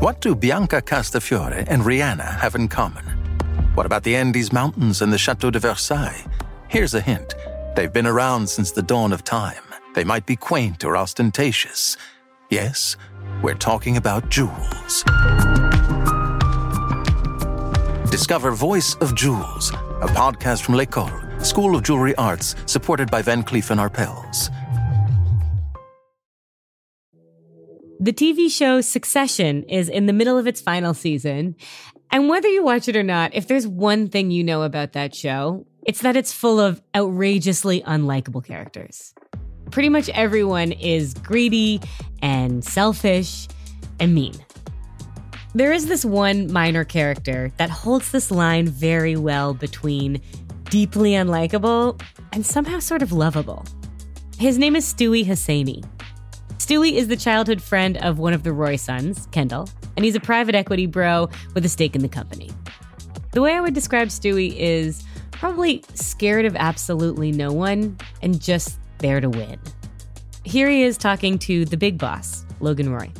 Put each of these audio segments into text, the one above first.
What do Bianca Castafiore and Rihanna have in common? What about the Andes Mountains and the Chateau de Versailles? Here's a hint. They've been around since the dawn of time. They might be quaint or ostentatious. Yes, we're talking about jewels. Discover Voice of Jewels, a podcast from L'École, School of Jewelry Arts, supported by Van Cleef & Arpels. The TV show Succession is in the middle of its final season. And whether you watch it or not, if there's one thing you know about that show, it's that it's full of outrageously unlikable characters. Pretty much everyone is greedy and selfish and mean. There is this one minor character that holds this line very well between deeply unlikable and somehow sort of lovable. His name is Stewy Hosseini. Stewy is the childhood friend of one of the Roy sons, Kendall, and he's a private equity bro with a stake in the company. The way I would describe Stewy is probably scared of absolutely no one and just there to win. Here he is talking to the big boss, Logan Roy.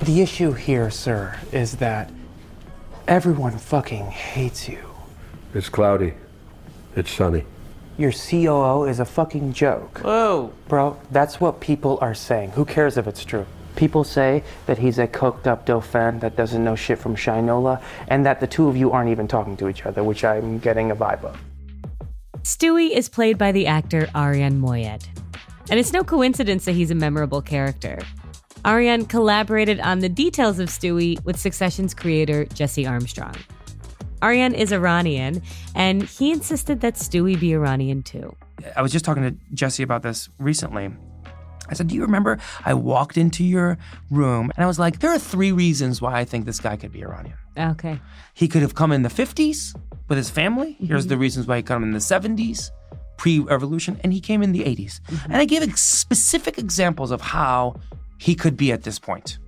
The issue here, sir, is that everyone fucking hates you. It's cloudy. It's sunny. Your COO is a fucking joke. Whoa. Bro, that's what people are saying. Who cares if it's true? People say that he's a coked up Dauphin that doesn't know shit from Shinola, and that the two of you aren't even talking to each other, which I'm getting a vibe of. Stewy is played by the actor Arian Moayed. And it's no coincidence that he's a memorable character. Arian collaborated on the details of Stewy with Succession's creator, Jesse Armstrong. Arian is Iranian, and he insisted that Stewy be Iranian too. I was just talking to Jesse about this recently. I said, Do you remember I walked into your room and I was like, There are three reasons why I think this guy could be Iranian. Okay. He could have come in the 50s with his family. Here's mm-hmm. the reasons why he come in the 70s, pre revolution, and he came in the 80s. Mm-hmm. And I gave specific examples of how he could be at this point.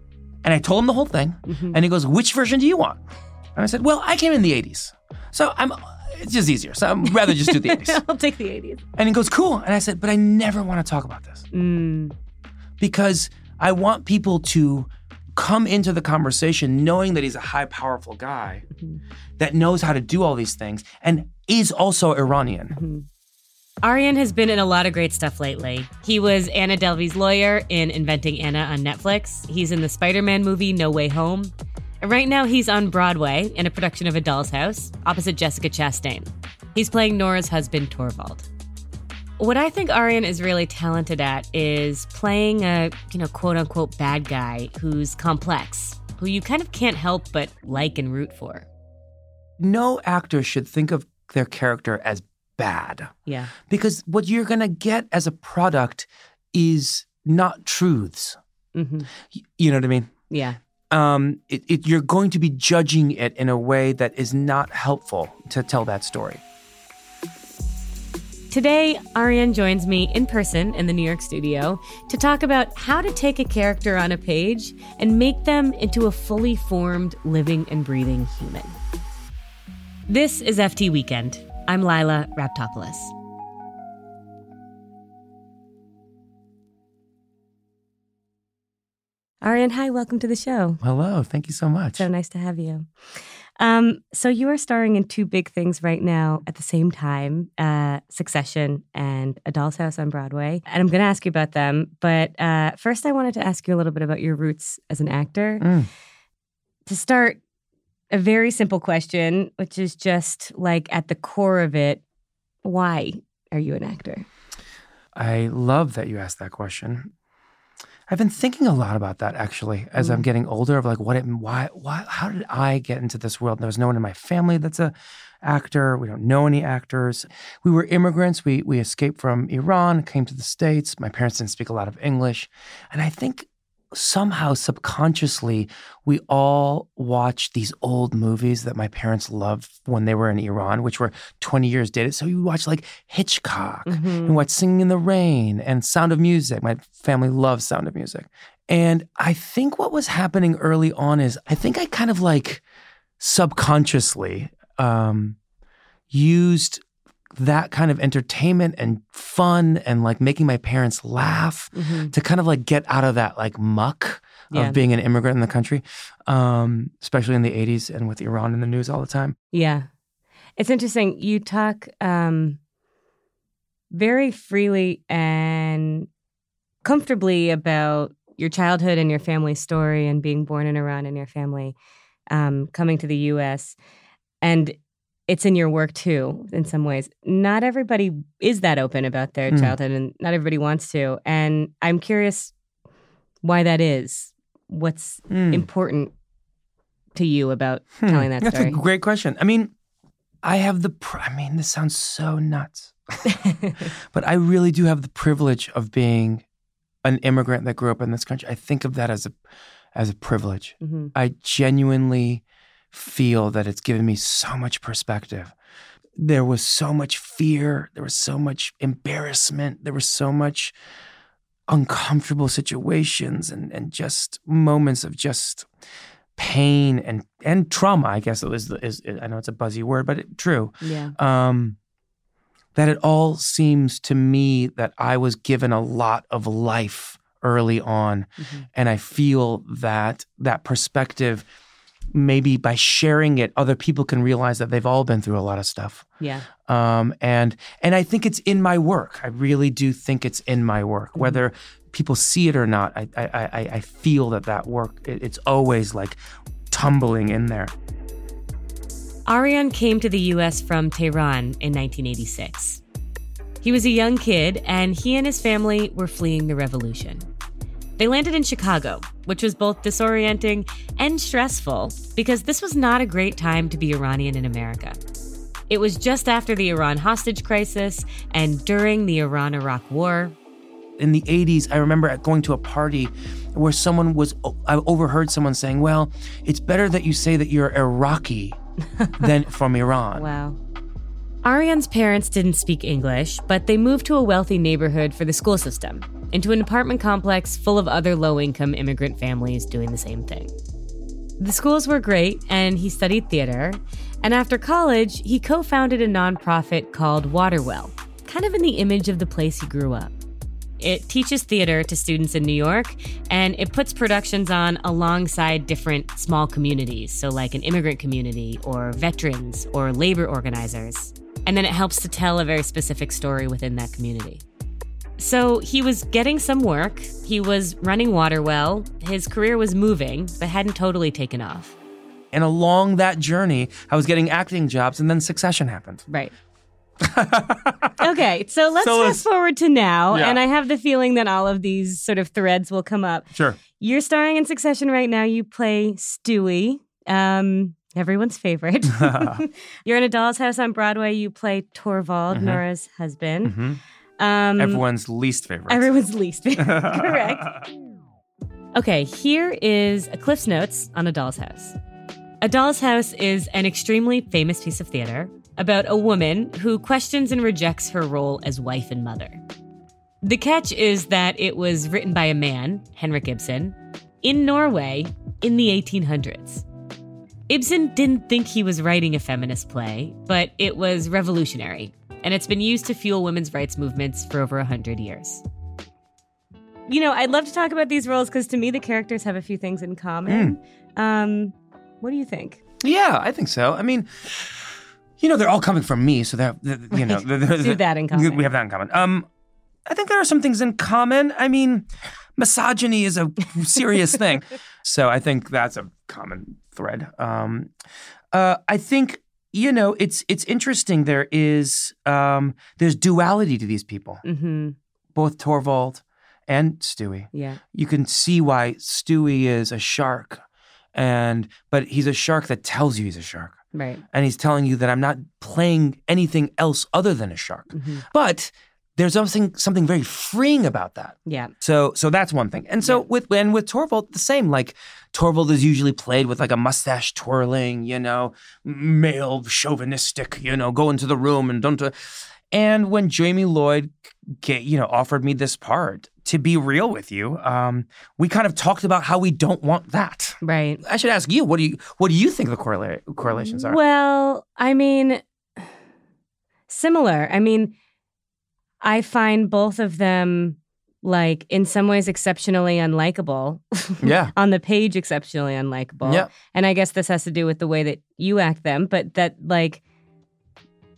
And I told him the whole thing. Mm-hmm. And he goes, Which version do you want? And I said, Well, I came in the 80s. So I'm, it's just easier. So I'd rather just do the 80s. I'll take the 80s. And he goes, Cool. And I said, But I never want to talk about this Mm, because I want people to come into the conversation knowing that he's a high, powerful guy that knows how to do all these things and is also Iranian. Arian has been in a lot of great stuff lately. He was Anna Delvey's lawyer in Inventing Anna on Netflix. He's in the Spider Man movie No Way Home. Right now, he's on Broadway in a production of A Doll's House opposite Jessica Chastain. He's playing Nora's husband, Torvald. What I think Arian is really talented at is playing a, you know, quote unquote bad guy who's complex, who you kind of can't help but like and root for. No actor should think of their character as bad Yeah. because what you're going to get as a product is not truths. hmm Y- You know what I mean? Yeah. Um, it, it, you're going to be judging it in a way that is not helpful to tell that story. Today, Arian joins me in person in the New York studio to talk about how to take a character on a page and make them into a fully formed, living and breathing human. This is FT Weekend. I'm Lilah Raptopoulos. Arian, hi, welcome to the show. Hello, thank you so much. So nice to have you. Um, so you are starring in two big things right now at the same time: uh, Succession and A Doll's House on Broadway. And I'm going to ask you about them, but uh, first, I wanted to ask you a little bit about your roots as an actor. Mm. To start, a very simple question, which is just like at the core of it: Why are you an actor? I love that you asked that question. I've been thinking a lot about that actually as I'm mm. getting older of like what it why why how did I get into this world? There was no one in my family that's a actor. We don't know any actors. We were immigrants. We we escaped from Iran, came to the States. My parents didn't speak a lot of English. And I think somehow subconsciously we all watched these old movies that my parents loved when they were in Iran, which were 20 years dated. So you watch like Hitchcock and watch Singing in the Rain and Sound of Music. My family loves Sound of Music. And I think what was happening early on is I think I kind of like subconsciously um, used that kind of entertainment and fun and like making my parents laugh to kind of like get out of that like muck Yeah. of being an immigrant in the country, um, especially in the 80s and with Iran in the news all the time. Yeah. It's interesting. You talk um, very freely and comfortably about your childhood and your family story and being born in Iran and your family um, coming to the US. And it's in your work too, in some ways. Not everybody is that open about their Mm. childhood and not everybody wants to. And I'm curious why that is. What's Mm. important to you about Hmm. telling that story? That's a great question. I mean, I have the, pr- I mean, this sounds so nuts, but I really do have the privilege of being an immigrant that grew up in this country. I think of that as a, as a privilege. Mhm. I genuinely feel that it's given me so much perspective. There was so much fear, there was so much embarrassment, there was so much uncomfortable situations and, and just moments of just pain and and trauma, I guess it was is I know it's a buzzy word, but it, true. Yeah. Um that it all seems to me that I was given a lot of life early on Mhm. and I feel that that perspective maybe by sharing it other people can realize that they've all been through a lot of stuff Yeah. um, and and I think it's in my work I really do think it's in my work Mm-hmm. whether people see it or not I I, I, I feel that that work it, it's always like tumbling in there Arian came to the US from Tehran in 1986. He was a young kid, and he and his family were fleeing the revolution. They landed in Chicago, which was both disorienting and stressful because this was not a great time to be Iranian in America. It was just after the Iran hostage crisis and during the Iran Iraq War. in the 80s, I remember going to a party where someone was, I overheard someone saying, Well, it's better that you say that you're Iraqi than from Iran. Wow. Arian's parents didn't speak English, but they moved to a wealthy neighborhood for the school system, into an apartment complex full of other low income immigrant families doing the same thing. The schools were great, and he studied theater. And after college, he co founded a nonprofit called Waterwell, kind of in the image of the place he grew up. It teaches theater to students in New York, and it puts productions on alongside different small communities, so like an immigrant community, or veterans, or labor organizers. And then it helps to tell a very specific story within that community. So he was getting some work, he was running Waterwell, his career was moving, but hadn't totally taken off. And along that journey, I was getting acting jobs, and then Succession happened. Right. okay, so let's So fast forward to now, Yeah. and I have the feeling that all of these sort of threads will come up. Sure. You're starring in Succession right now. You play Stewy, um, everyone's favorite. You're in a doll's house on Broadway. You play Torvald, Nora's husband. Mhm. Um, Everyone's least favorite. everyone's least favorite. Correct. Okay, here is a Cliff's Notes on A Doll's House. A Doll's House is an extremely famous piece of theater about a woman who questions and rejects her role as wife and mother. The catch is that it was written by a man, Henrik Ibsen, in Norway in the 1800s. Ibsen didn't think he was writing a feminist play, but it was revolutionary, and it's been used to fuel women's rights movements for over 100 years. You know, I'd love to talk about these roles because to me, the characters have a few things in common. Um, what do you think? Yeah, I think so. I mean, you know, they're all coming from me, so that you know, there- Do that in common. We have that in common. Um, I think there are some things in common. I mean, misogyny is a serious thing, so I think that's a common thread. Um, uh, I think you know, it's it's interesting. There is um, there's duality to these people, Mm-hmm. both Torvald and Stewy Yeah. you can see why Stewy is a shark and but he's a shark that tells you he's a shark Right. and he's telling you that I'm not playing anything else other than a shark. hmm But there's something something very freeing about that. Yeah. So so that's one thing. And so Yeah. with and with Torvald the same like Torvald is usually played with like a mustache twirling, you know, male chauvinistic, you know, go into the room and don't and when Jamie Lloyd ga- you know offered me this part to be real with you, um, we kind of talked about how we don't want that. Right. I should ask you, what do you what do you think the correla- correlations are? Well, I mean, similar. I mean, I find both of them like in some ways exceptionally unlikable. Yeah. on the page, exceptionally unlikable. Yeah. And I guess this has to do with the way that you act them, but that like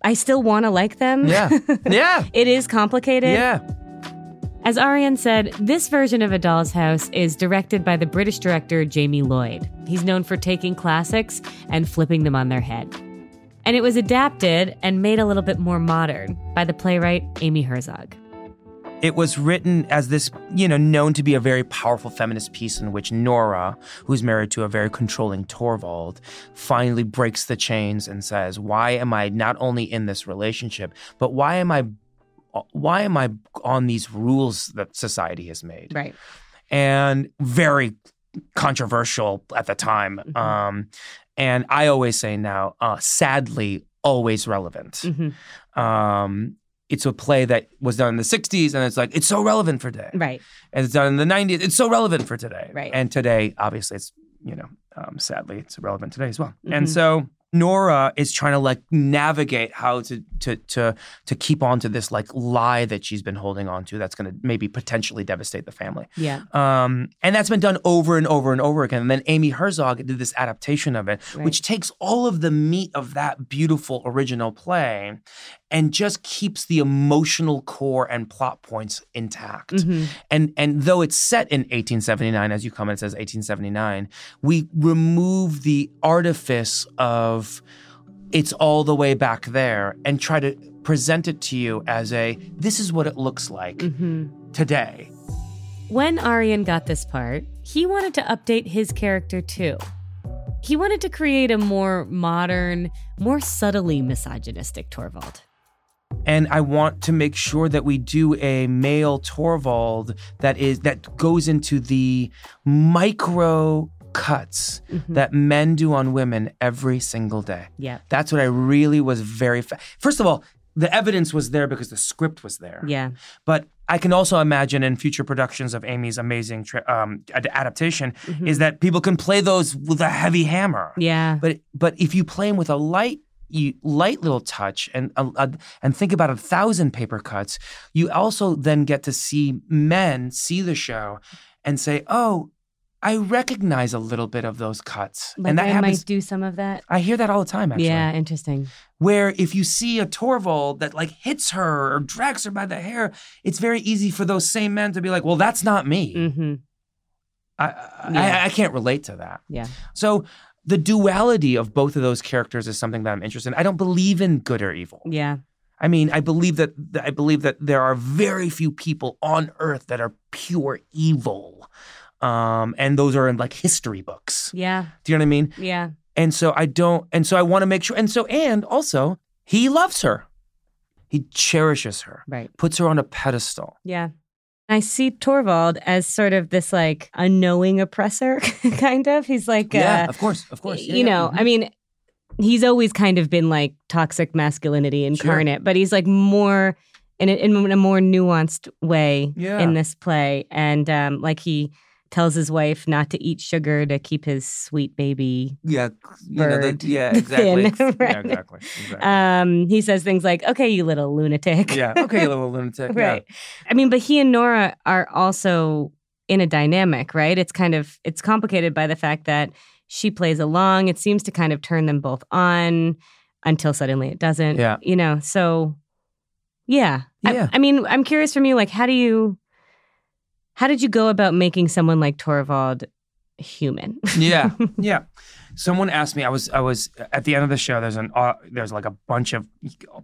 I still want to like them. Yeah. Yeah. it is complicated. Yeah. As Arian said, this version of A Doll's House is directed by the British director Jamie Lloyd. He's known for taking classics and flipping them on their head. And it was adapted and made a little bit more modern by the playwright Amy Herzog. It was written as this, you know, known to be a very powerful feminist piece in which Nora, who's married to a very controlling Torvald, finally breaks the chains and says, "Why am I not only in this relationship, but why am I why am I on these rules that society has made?" Right. And very controversial at the time. Mhm. Um, and I always say now, uh, sadly, always relevant. hmm Um, it's a play that was done in the 60s and it's like it's so relevant for today Right. and it's done in the 90s it's so relevant for today Right. and today obviously it's you know um, sadly it's relevant today as well Mhm. and so nora is trying to like navigate how to to to to keep on to this like lie that she's been holding on to that's going to maybe potentially devastate the family Yeah. um, and that's been done over and over and over again. And then Amy Herzog did this adaptation of it, Right. which takes all of the meat of that beautiful original play and just keeps the emotional core and plot points intact. Mhm. And and though it's set in 1879, as you comment, it says 1879, we remove the artifice of it's all the way back there and try to present it to you as a this is what it looks like Mhm. today. When Arian got this part, he wanted to update his character too. He wanted to create a more modern, more subtly misogynistic Torvald. And I want to make sure that we do a male Torvald that is that goes into the micro cuts Mhm. that men do on women every single day. Yeah. That's what I really was very fa- First of all, the evidence was there because the script was there. Yeah. But I can also imagine in future productions of Amy's amazing tra- um, ad- adaptation is that people can play those with a heavy hammer. Yeah. But but if you play them with a light you light little touch and a, a- and think about a thousand paper cuts, you also then get to see men see the show and say, "Oh, I recognize a little bit of those cuts." Like and that I happens. might do some of that. I hear that all the time, actually. Yeah, interesting. Where if you see a Torvald that like hits her or drags her by the hair, it's very easy for those same men to be like, "Well, that's not me. hmm I, I, Yeah. I, I can't relate to that." Yeah. So the duality of both of those characters is something that I'm interested in. I don't believe in good or evil. Yeah. I mean, I believe that I believe that there are very few people on earth that are pure evil. Um, and those are in like history books. Yeah. Do you know what I mean? Yeah. And so I don't and so I want to make sure and so and also he loves her. He cherishes her. Right. Puts her on a pedestal. Yeah. I see Torvald as sort of this like unknowing oppressor, kind of. He's like, uh, of course, of course. Yeah, you yeah. know, Mhm. I mean, he's always kind of been like toxic masculinity incarnate, but he's like more in a, in a more nuanced way Yeah. in this play, and um, like he tells his wife not to eat sugar to keep his sweet baby. yeah, you know, the- bird yeah, exactly. thin, Yeah, exactly. exactly. Um, he says things like, "Okay, you little lunatic." yeah. Okay, you little lunatic. yeah. right. I mean, but he and Nora are also in a dynamic, right? It's kind of it's complicated by the fact that she plays along. It seems to kind of turn them both on until suddenly it doesn't. Yeah. You know, so yeah. I- Yeah. I, mean, I'm curious from you, like, how do you how did you go about making someone like Torvald human? yeah yeah someone asked me i was i was at the end of the show there's an uh, there's like a bunch of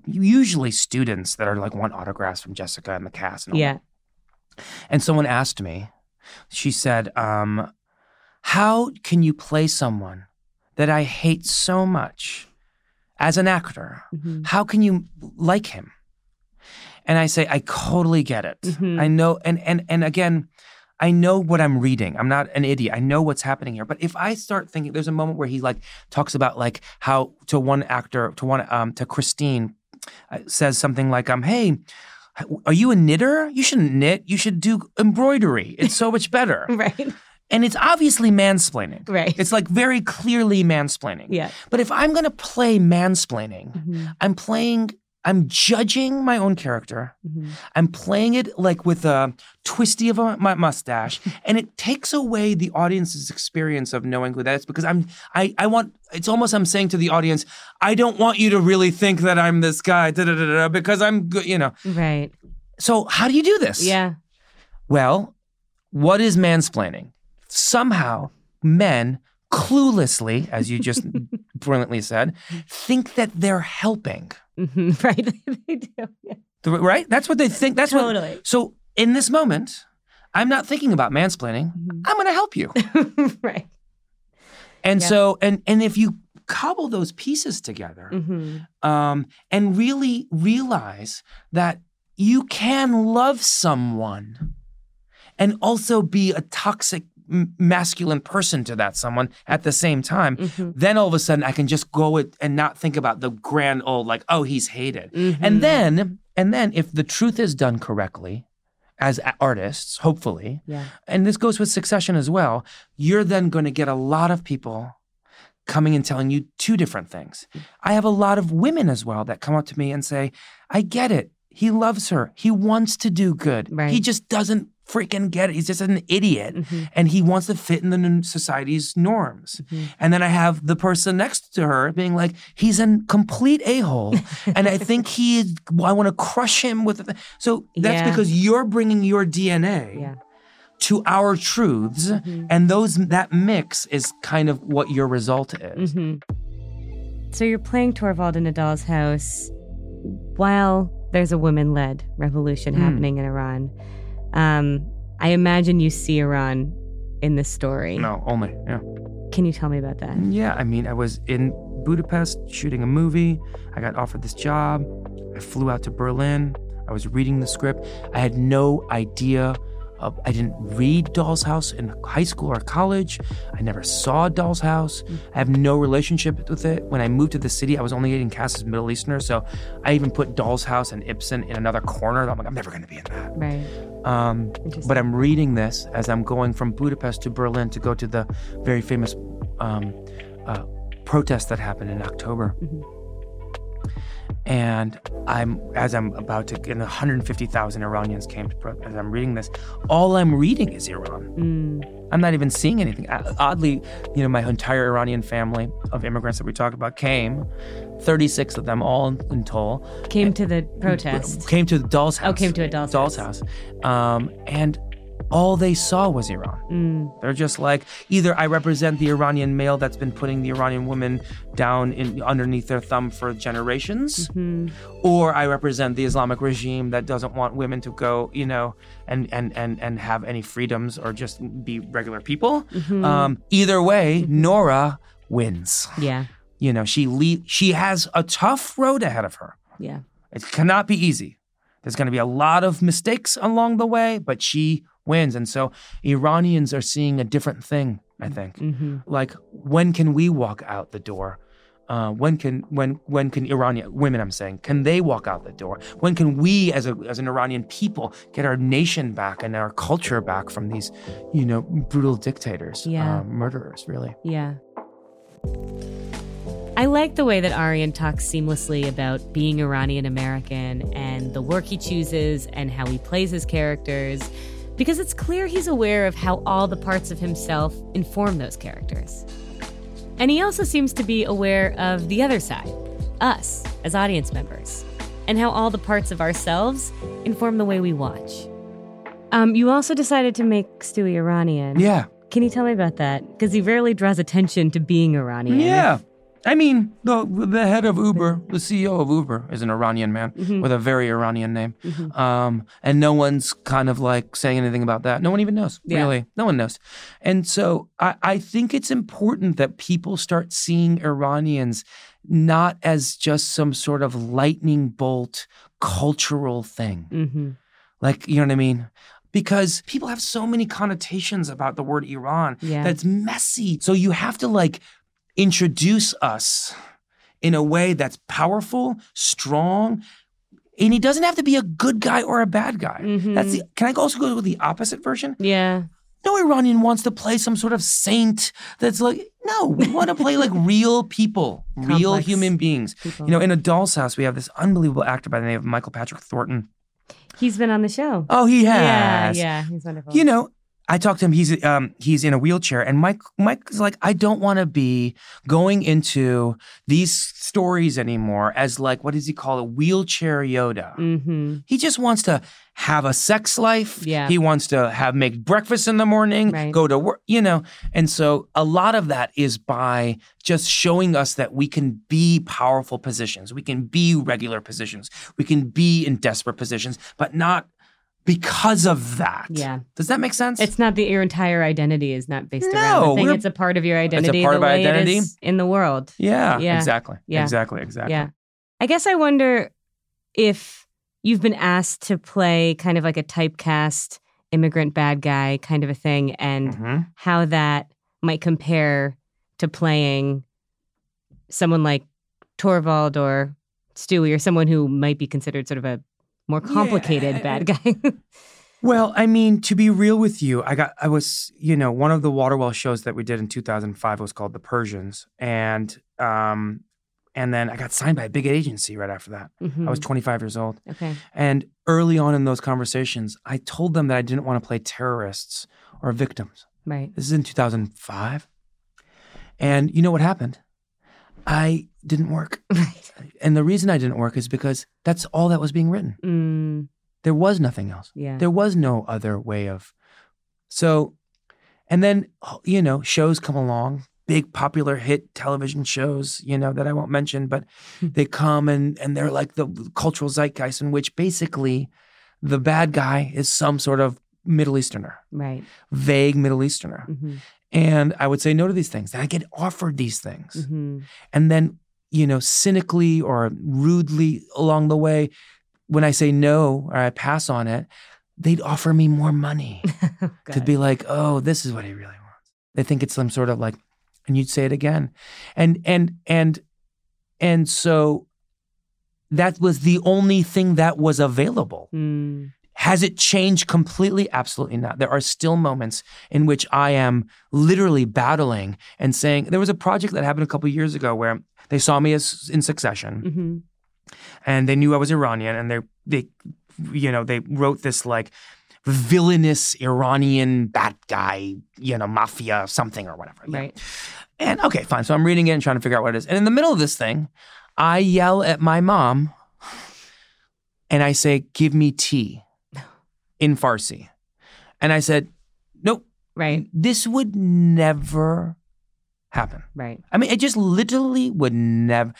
usually students that are like want autographs from jessica and the cast and all yeah. that. and someone asked me she said um how can you play someone that i hate so much as an actor Mhm. how can you like him and i say i totally get it Mhm. i know and and and again i know what i'm reading i'm not an idiot i know what's happening here but if i start thinking there's a moment where he like talks about like how to one actor to one um to christine uh, says something like um hey are you a knitter you shouldn't knit you should do embroidery it's so much better Right. and it's obviously mansplaining Right. it's like very clearly mansplaining Yeah. but if i'm going to play mansplaining Mhm. I'm playing I'm judging my own character. Mm-hmm. I'm playing it like with a twisty of a, my mustache, and it takes away the audience's experience of knowing who that is because I'm I I want it's almost I'm saying to the audience, I don't want you to really think that I'm this guy, da da da da, because I'm good, you know. Right. So how do you do this? Yeah. Well, what is mansplaining? Somehow, men cluelessly, as you just brilliantly said, think that they're helping. Hmm Right. they do. Yeah. The- Right? That's what they think. That's Totally. what. So in this moment, I'm not thinking about mansplaining. I'm going to help you. right. And Yeah. so, and and if you cobble those pieces together, hmm um, and really realize that you can love someone and also be a toxic m- masculine person to that someone at the same time hmm then all of a sudden i can just go it and not think about the grand old like oh he's hated Mm-hmm. and then and then if the truth is done correctly as artists hopefully Yeah. and this goes with succession as well you're then going to get a lot of people coming and telling you two different things i have a lot of women as well that come up to me and say i get it he loves her he wants to do good Right. he just doesn't freaking get it he's just an idiot Mhm. and he wants to fit in the society's norms Mhm. and then i have the person next to her being like he's a complete a-hole and i think he is i want to crush him with the so that's Yeah. because you're bringing your dna Yeah. to our truths Mhm. and those that mix is kind of what your result is hmm So you're playing Torvald in a doll's house while there's a women led revolution Hmm. happening in Iran. Um, I imagine you see Iran in this story. no only yeah. Can you tell me about that? yeah i mean i was in budapest shooting a movie. I got offered this job. I flew out to berlin. I was reading the script. I had no idea of, i didn't read doll's house in high school or college. I never saw doll's house. I have no relationship with it. When i moved to the city i was only getting cast as middle easterner so i even put doll's house and ibsen in another corner. I'm like i'm never going to be in that. Right. Um, but I'm reading this as I'm going from Budapest to Berlin to go to the very famous um, uh, protest that happened in October. Mhm. And I'm as I'm about to, and 150,000 Iranians came to as I'm reading this. All I'm reading is Iran. Mm, I'm not even seeing anything. Uh, Oddly, you know, my entire Iranian family of immigrants that we talked about came, 36 of them, all in, total, came to the protest. came to the doll's house. Oh, came to a doll's, doll's house. Um, and all they saw was Iran. Mm, They're just like either I represent the Iranian male that's been putting the Iranian woman down in underneath their thumb for generations, hmm or I represent the Islamic regime that doesn't want women to go, you know, and and and and have any freedoms or just be regular people. Mm-hmm. Um, either way, Nora wins. Yeah. You know, she lead, she has a tough road ahead of her. Yeah. It cannot be easy. There's going to be a lot of mistakes along the way, but she wins. And so Iranians are seeing a different thing, I think. hmm Like, when can we walk out the door? Uh, when can when when can Iranian women? I'm saying, can they walk out the door? When can we, as a as an Iranian people, get our nation back and our culture back from these, you know, brutal dictators, Yeah. uh, murderers, really? Yeah. I like the way that Arian talks seamlessly about being Iranian American and the work he chooses and how he plays his characters, because it's clear he's aware of how all the parts of himself inform those characters. And he also seems to be aware of the other side, us as audience members, and how all the parts of ourselves inform the way we watch. Um, you also decided to make Stewy Iranian. Yeah, Can you tell me about that? Because he rarely draws attention to being Iranian. Yeah. I mean, the the head of Uber, the CEO of Uber, is an Iranian man with a very Iranian name, um, and no one's kind of like saying anything about that. No one even knows, Yeah. really. No one knows, and so I, I think it's important that people start seeing Iranians not as just some sort of lightning bolt cultural thing. hmm Like, you know what I mean? Because people have so many connotations about the word Iran Yeah. that's messy. So you have to like introduce us in a way that's powerful, strong. And he doesn't have to be a good guy or a bad guy. Mhm. That's the, can I also go with the opposite version? Yeah. no Iranian wants to play some sort of saint that's like, no, we want to play like real people, real human beings. people. You know, in a doll's house, we have this unbelievable actor by the name of Michael Patrick Thornton. He's been on the show. Oh, he has. yeah, yeah, he's wonderful. You know, I talked to him. He's um he's in a wheelchair, and Mike Mike is like, I don't want to be going into these stories anymore as like what does he call it, wheelchair Yoda. mm-hmm. He just wants to have a sex life. Yeah. He wants to have make breakfast in the morning, Right. go to work, you know. And so a lot of that is by just showing us that we can be powerful positions. We can be regular positions. We can be in desperate positions, but not because of that. Yeah. Does that make sense? It's not that your entire identity is not based around No, the thing. It's a part of your identity. It's a part of identity. in the world. yeah, Yeah. exactly. Yeah. Exactly. Exactly. Yeah. I guess I wonder if you've been asked to play kind of like a typecast immigrant bad guy kind of a thing and Mhm. how that might compare to playing someone like Torvald or Stewy or someone who might be considered sort of a more complicated Yeah. bad guy. Well, I mean, to be real with you, I got I was, you know, one of the Waterwell shows that we did in 2005 was called The Persians, and um, and then I got signed by a big agency right after that. Mhm. I was 25 years old, okay. and early on in those conversations, I told them that I didn't want to play terrorists or victims. Right. This is in 2005, and you know what happened? I didn't work, and the reason I didn't work is because that's all that was being written. Mm, There was nothing else. yeah. There was no other way of. So, and then, you know, shows come along, big popular hit television shows, you know, that I won't mention, but they come and, and they're like the cultural zeitgeist in which basically the bad guy is some sort of Middle Easterner, right. vague Middle Easterner. hmm And I would say no to these things. And I get offered these things. hmm And then, you know, cynically or rudely along the way, when I say no or I pass on it, they'd offer me more money to be like, oh, this is what he really wants. They think it's some sort of like, and you'd say it again. And and and and so that was the only thing that was available. Mm, Has it changed completely? Absolutely not. There are still moments in which I am literally battling and saying there was a project that happened a couple years ago where they saw me as in succession hmm and they knew I was Iranian and they they you know they wrote this like villainous Iranian bad guy, you know, mafia something or whatever. yeah. Right. And okay, fine. So I'm reading it and trying to figure out what it is. And in the middle of this thing, I yell at my mom and I say, "Give me tea." In Farsi. And I said, "Nope, Right. this would never happen." Right. I mean, it just literally would never.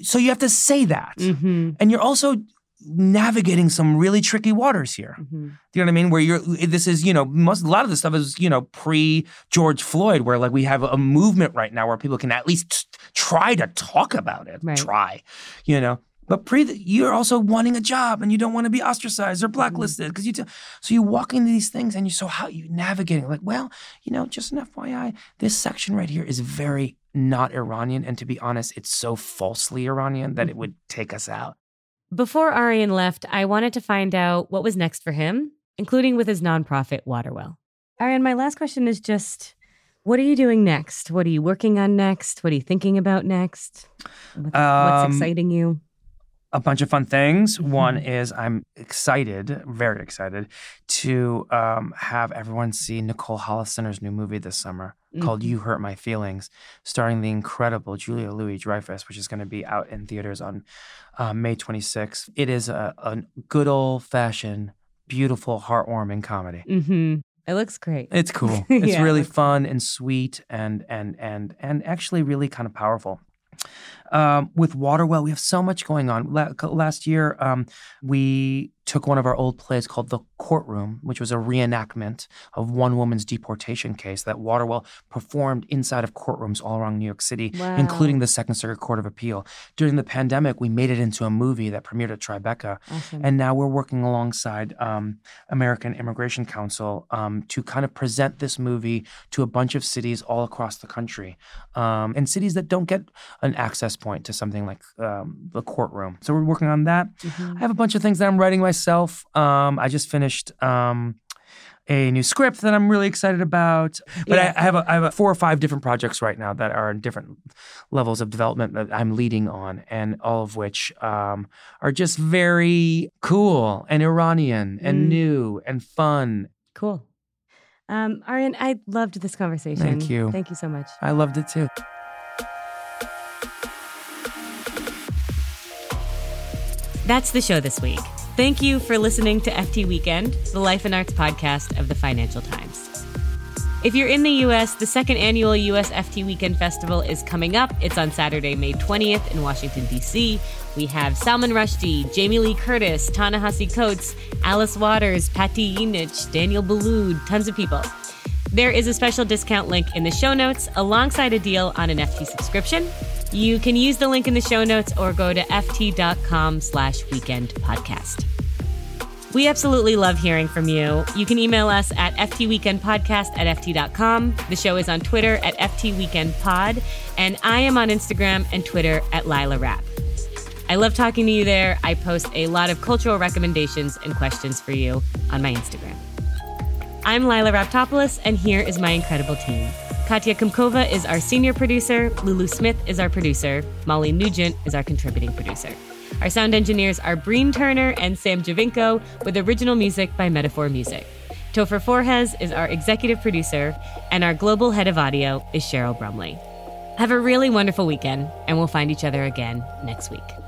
So you have to say that. hmm And you're also navigating some really tricky waters here. hmm Do you know what I mean? Where you're, this is, you know, most, a lot of this stuff is, you know, pre George Floyd, where like we have a movement right now where people can at least t- try to talk about it. Right. Try, you know. But pre, you're also wanting a job and you don't want to be ostracized or blacklisted because you. T- so you walk into these things and you so how you navigating like well you know just an FYI this section right here is very not Iranian and to be honest it's so falsely Iranian that it would take us out. Before Arian left, I wanted to find out what was next for him, including with his nonprofit, Waterwell. Arian, my last question is just what are you doing next? What are you working on next? What are you thinking about next? What's Um, exciting you? A bunch of fun things. One Mm-hmm. is I'm excited, very excited, to um, have everyone see Nicole Holofcener's new movie this summer called Mm-hmm. "You Hurt My Feelings," starring the incredible Julia Louis Dreyfus, which is going to be out in theaters on uh, May 26th. It is a, a good old fashioned, beautiful, heartwarming comedy. hmm It looks great. It's cool. It's Yeah, really looks fun and sweet and and and and actually really kind of powerful. Um, with Waterwell, we have so much going on. La- last year, um, we took one of our old plays called The Courtroom, which was a reenactment of one woman's deportation case that Waterwell performed inside of courtrooms all around New York City, Wow. including the Second Circuit Court of Appeal. During the pandemic, we made it into a movie that premiered at Tribeca. Awesome. And now we're working alongside um, American Immigration Council um, to kind of present this movie to a bunch of cities all across the country, um, and cities that don't get an access point to something like um, the courtroom. So we're working on that. Mhm. I have a bunch of things that I'm writing myself. Um, I just finished um, a new script that I'm really excited about. But Yeah. I, I have a, I have a four or five different projects right now that are in different levels of development that I'm leading on, and all of which um, are just very cool and Iranian and Mm. new and fun. Cool. Um, Arian, I loved this conversation. Thank you. Thank you so much. I loved it too. That's the show this week. Thank you for listening to FT Weekend, the Life and Arts podcast of the Financial Times. If you're in the US, the second annual US FT Weekend Festival is coming up. It's on Saturday, May 20th in Washington, D.C. We have Salman Rushdie, Jamie Lee Curtis, Ta-Nehisi Coates, Alice Waters, Patti Jinich, Daniel Boulud, tons of people. There is a special discount link in the show notes alongside a deal on an FT subscription. You can use the link in the show notes or go to ft.com slash weekend podcast. We absolutely love hearing from you. You can email us at ftweekendpodcast at ft.com. The show is on Twitter at ftweekendpod, and I am on Instagram and Twitter at Lilah Rap. I love talking to you there. I post a lot of cultural recommendations and questions for you on my Instagram. I'm Lilah Raptopoulos, and here is my incredible team. Katya Kumkova is our senior producer, Lulu Smith is our producer, Molly Nugent is our contributing producer. Our sound engineers are Breen Turner and Sam Giovinco, with original music by Metaphor Music. Topher Forhecz is our executive producer, and our global head of audio is Cheryl Brumley. Have a really wonderful weekend, and we'll find each other again next week.